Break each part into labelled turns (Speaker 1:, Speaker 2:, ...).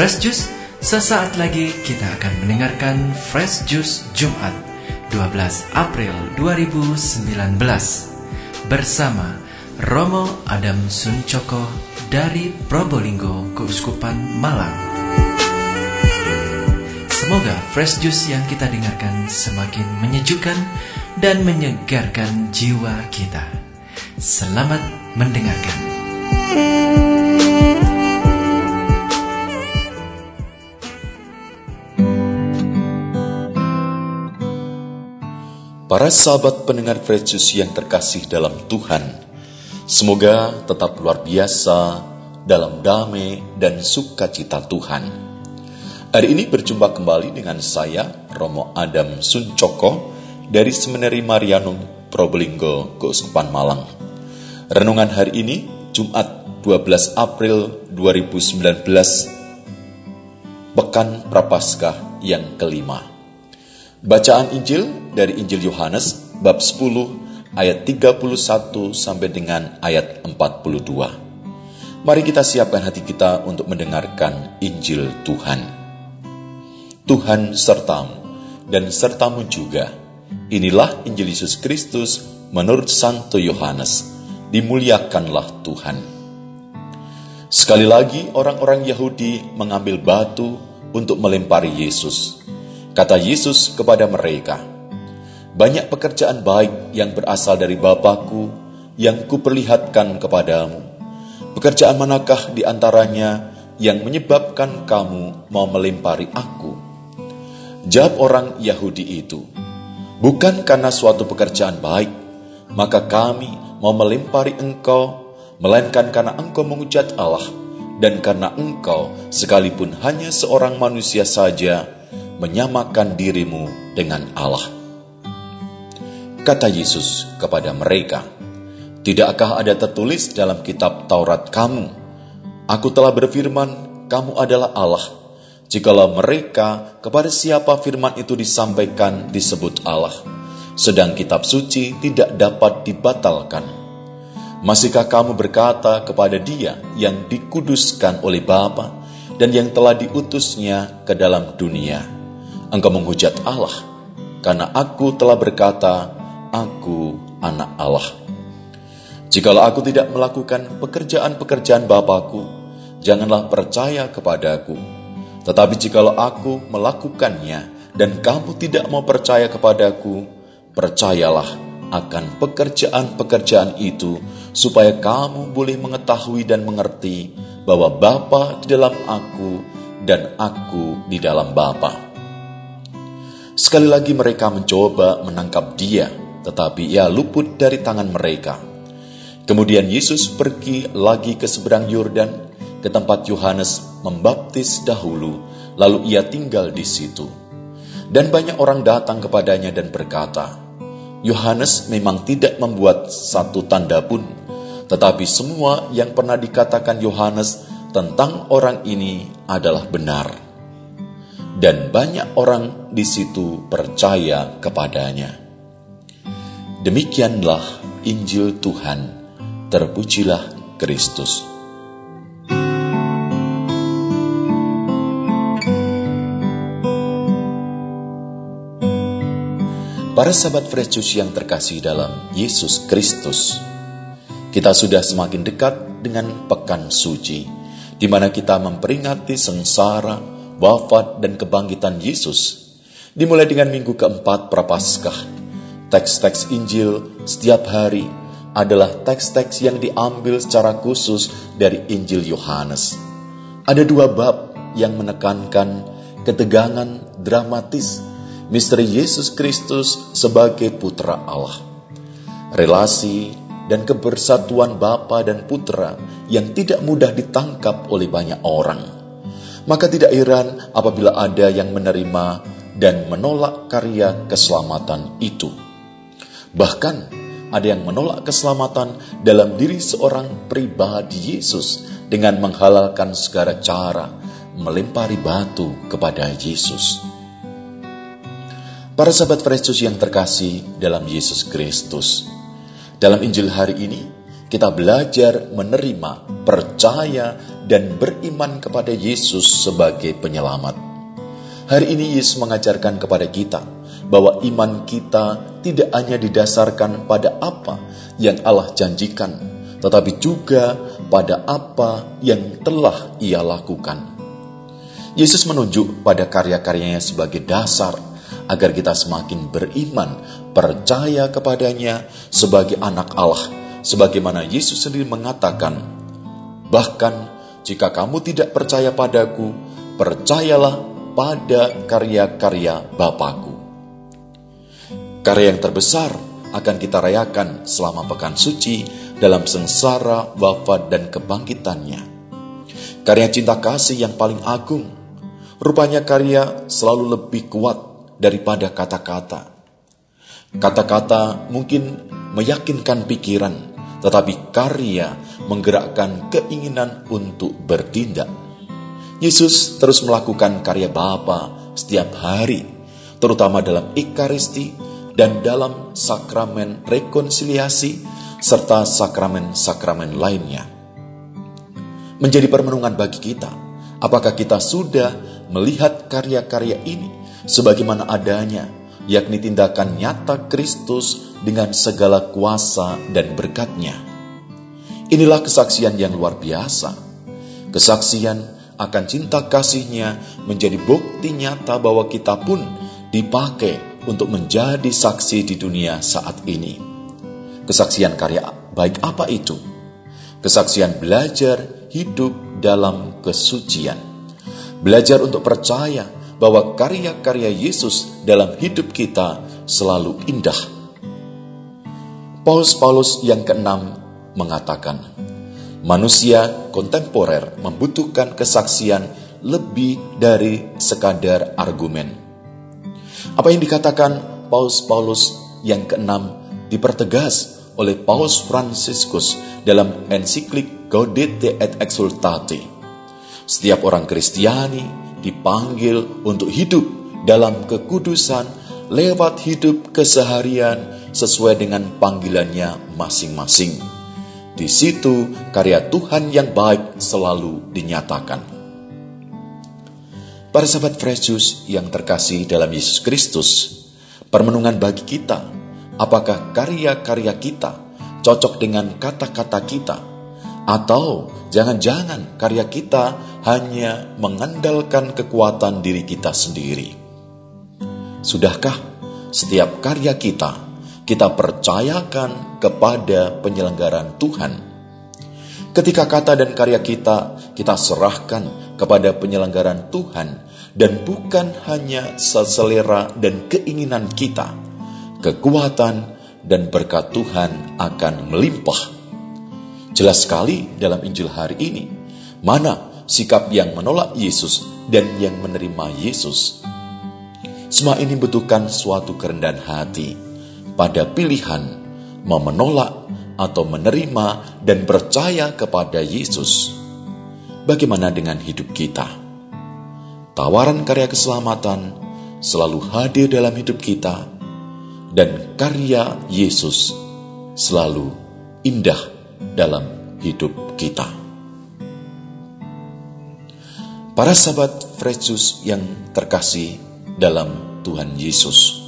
Speaker 1: Fresh Juice, sesaat lagi kita akan mendengarkan Fresh Juice Jumat 12 April 2019 bersama Romo Adam Suncoko dari Probolinggo Keuskupan Malang. Semoga Fresh Juice yang kita dengarkan semakin menyejukkan dan menyegarkan jiwa kita. Selamat mendengarkan.
Speaker 2: Para sahabat pendengar Fresh yang terkasih dalam Tuhan, semoga tetap luar biasa dalam damai dan sukacita Tuhan. Hari ini berjumpa kembali dengan saya, Romo Adam Suncoko, dari Seminari Marianum, Probolinggo, Keuskupan Malang. Renungan hari ini, Jumat 12 April 2019, Pekan Prapaskah yang kelima. Bacaan Injil dari Injil Yohanes bab 10 ayat 31 sampai dengan ayat 42. Mari kita siapkan hati kita untuk mendengarkan Injil Tuhan. Tuhan sertamu dan sertamu juga. Inilah Injil Yesus Kristus menurut Santo Yohanes. Dimuliakanlah Tuhan. Sekali lagi orang-orang Yahudi mengambil batu untuk melempari Yesus. Kata Yesus kepada mereka, Banyak pekerjaan baik yang berasal dari Bapakku yang kuperlihatkan kepadamu. Pekerjaan manakah di antaranya yang menyebabkan kamu mau melempari aku? Jawab orang Yahudi itu, Bukan karena suatu pekerjaan baik, maka kami mau melempari engkau, melainkan karena engkau mengucat Allah, dan karena engkau sekalipun hanya seorang manusia saja, menyamakan dirimu dengan Allah. Kata Yesus kepada mereka, Tidakkah ada tertulis dalam kitab Taurat kamu, Aku telah berfirman, kamu adalah Allah. Jikalau mereka kepada siapa firman itu disampaikan disebut Allah, sedang kitab suci tidak dapat dibatalkan. Masihkah kamu berkata kepada dia yang dikuduskan oleh Bapa dan yang telah diutusnya ke dalam dunia, engkau menghujat Allah, karena aku telah berkata, aku anak Allah. Jikalau aku tidak melakukan pekerjaan-pekerjaan Bapakku, janganlah percaya kepadaku. Tetapi jikalau aku melakukannya dan kamu tidak mau percaya kepadaku, percayalah akan pekerjaan-pekerjaan itu, supaya kamu boleh mengetahui dan mengerti bahwa Bapa di dalam aku dan aku di dalam Bapa. Sekali lagi mereka mencoba menangkap dia, tetapi ia luput dari tangan mereka. Kemudian Yesus pergi lagi ke seberang Yordan, ke tempat Yohanes membaptis dahulu, lalu ia tinggal di situ. Dan banyak orang datang kepadanya dan berkata, Yohanes memang tidak membuat satu tanda pun, tetapi semua yang pernah dikatakan Yohanes tentang orang ini adalah benar dan banyak orang di situ percaya kepadanya. Demikianlah Injil Tuhan. Terpujilah Kristus. Para sahabat Fresh yang terkasih dalam Yesus Kristus, kita sudah semakin dekat dengan pekan suci, di mana kita memperingati sengsara, wafat dan kebangkitan Yesus dimulai dengan minggu keempat Prapaskah. Teks-teks Injil setiap hari adalah teks-teks yang diambil secara khusus dari Injil Yohanes. Ada dua bab yang menekankan ketegangan dramatis misteri Yesus Kristus sebagai putra Allah. Relasi dan kebersatuan Bapa dan Putra yang tidak mudah ditangkap oleh banyak orang maka tidak heran apabila ada yang menerima dan menolak karya keselamatan itu. Bahkan ada yang menolak keselamatan dalam diri seorang pribadi Yesus dengan menghalalkan segala cara melempari batu kepada Yesus. Para sahabat Kristus yang terkasih dalam Yesus Kristus, dalam Injil hari ini kita belajar menerima, percaya, dan beriman kepada Yesus sebagai penyelamat. Hari ini Yesus mengajarkan kepada kita bahwa iman kita tidak hanya didasarkan pada apa yang Allah janjikan, tetapi juga pada apa yang telah Ia lakukan. Yesus menunjuk pada karya-karyanya sebagai dasar agar kita semakin beriman, percaya kepadanya sebagai anak Allah, sebagaimana Yesus sendiri mengatakan, "Bahkan jika kamu tidak percaya padaku, percayalah pada karya-karya Bapakku." Karya yang terbesar akan kita rayakan selama pekan suci dalam sengsara, wafat, dan kebangkitannya. Karya cinta kasih yang paling agung, rupanya karya selalu lebih kuat daripada kata-kata. Kata-kata mungkin meyakinkan pikiran, tetapi karya menggerakkan keinginan untuk bertindak. Yesus terus melakukan karya Bapa setiap hari, terutama dalam Ekaristi dan dalam sakramen rekonsiliasi serta sakramen-sakramen lainnya. Menjadi permenungan bagi kita, apakah kita sudah melihat karya-karya ini sebagaimana adanya, yakni tindakan nyata Kristus dengan segala kuasa dan berkatnya. Inilah kesaksian yang luar biasa. Kesaksian akan cinta kasihnya menjadi bukti nyata bahwa kita pun dipakai untuk menjadi saksi di dunia saat ini. Kesaksian karya baik apa itu? Kesaksian belajar hidup dalam kesucian. Belajar untuk percaya bahwa karya-karya Yesus dalam hidup kita selalu indah. Paulus Paulus yang keenam mengatakan, manusia kontemporer membutuhkan kesaksian lebih dari sekadar argumen. Apa yang dikatakan Paulus Paulus yang keenam dipertegas oleh Paulus Franciscus dalam ensiklik Gaudete et Exultate. Setiap orang Kristiani dipanggil untuk hidup dalam kekudusan lewat hidup keseharian sesuai dengan panggilannya masing-masing. Di situ karya Tuhan yang baik selalu dinyatakan. Para sahabat Fresh yang terkasih dalam Yesus Kristus, permenungan bagi kita, apakah karya-karya kita cocok dengan kata-kata kita, atau jangan-jangan karya kita hanya mengandalkan kekuatan diri kita sendiri. Sudahkah setiap karya kita kita percayakan kepada penyelenggaran Tuhan? Ketika kata dan karya kita kita serahkan kepada penyelenggaran Tuhan dan bukan hanya seselera dan keinginan kita, kekuatan dan berkat Tuhan akan melimpah. Jelas sekali dalam Injil hari ini, mana sikap yang menolak Yesus dan yang menerima Yesus. Semua ini butuhkan suatu kerendahan hati pada pilihan mau menolak atau menerima dan percaya kepada Yesus. Bagaimana dengan hidup kita? Tawaran karya keselamatan selalu hadir dalam hidup kita dan karya Yesus selalu indah dalam hidup kita. Para sahabat Fresus yang terkasih dalam Tuhan Yesus,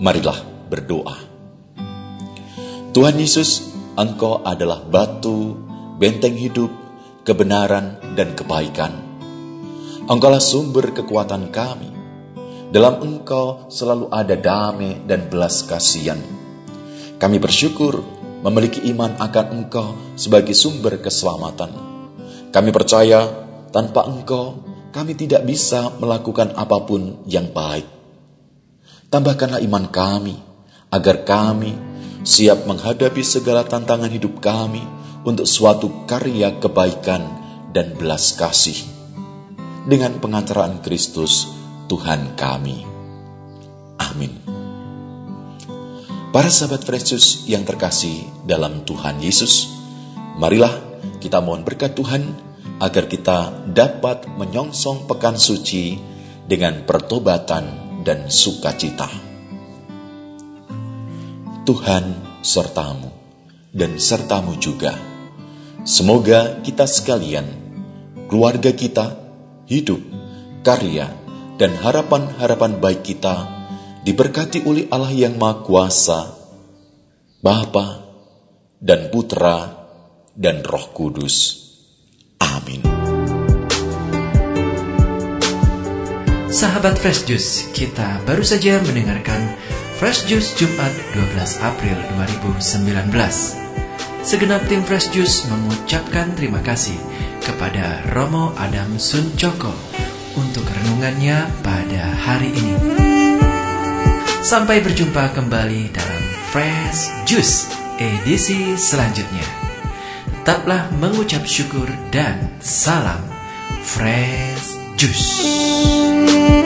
Speaker 2: marilah berdoa. Tuhan Yesus, Engkau adalah batu, benteng hidup, kebenaran, dan kebaikan. Engkaulah sumber kekuatan kami. Dalam Engkau selalu ada damai dan belas kasihan. Kami bersyukur memiliki iman akan Engkau sebagai sumber keselamatan. Kami percaya tanpa Engkau, kami tidak bisa melakukan apa pun yang baik. Tambahkanlah iman kami, agar kami siap menghadapi segala tantangan hidup kami untuk suatu karya kebaikan dan belas kasih. Dengan pengantaraan Kristus, Tuhan kami. Amin. Para sahabat Yesus yang terkasih dalam Tuhan Yesus, marilah kita mohon berkat Tuhan agar kita dapat menyongsong pekan suci dengan pertobatan dan sukacita. Tuhan sertamu. dan sertamu juga. Semoga kita sekalian, keluarga kita, hidup, karya, dan harapan-harapan baik kita diberkati oleh Allah yang Maha Kuasa, Bapa dan Putra dan Roh Kudus. Amin.
Speaker 1: Sahabat Fresh Juice, kita baru saja mendengarkan Fresh Juice Jumat 12 April 2019. Segenap tim Fresh Juice mengucapkan terima kasih kepada Romo Adam Suncoko untuk renungannya pada hari ini. Sampai berjumpa kembali dalam Fresh Juice edisi selanjutnya. Tetaplah mengucap syukur dan salam Fresh Juice.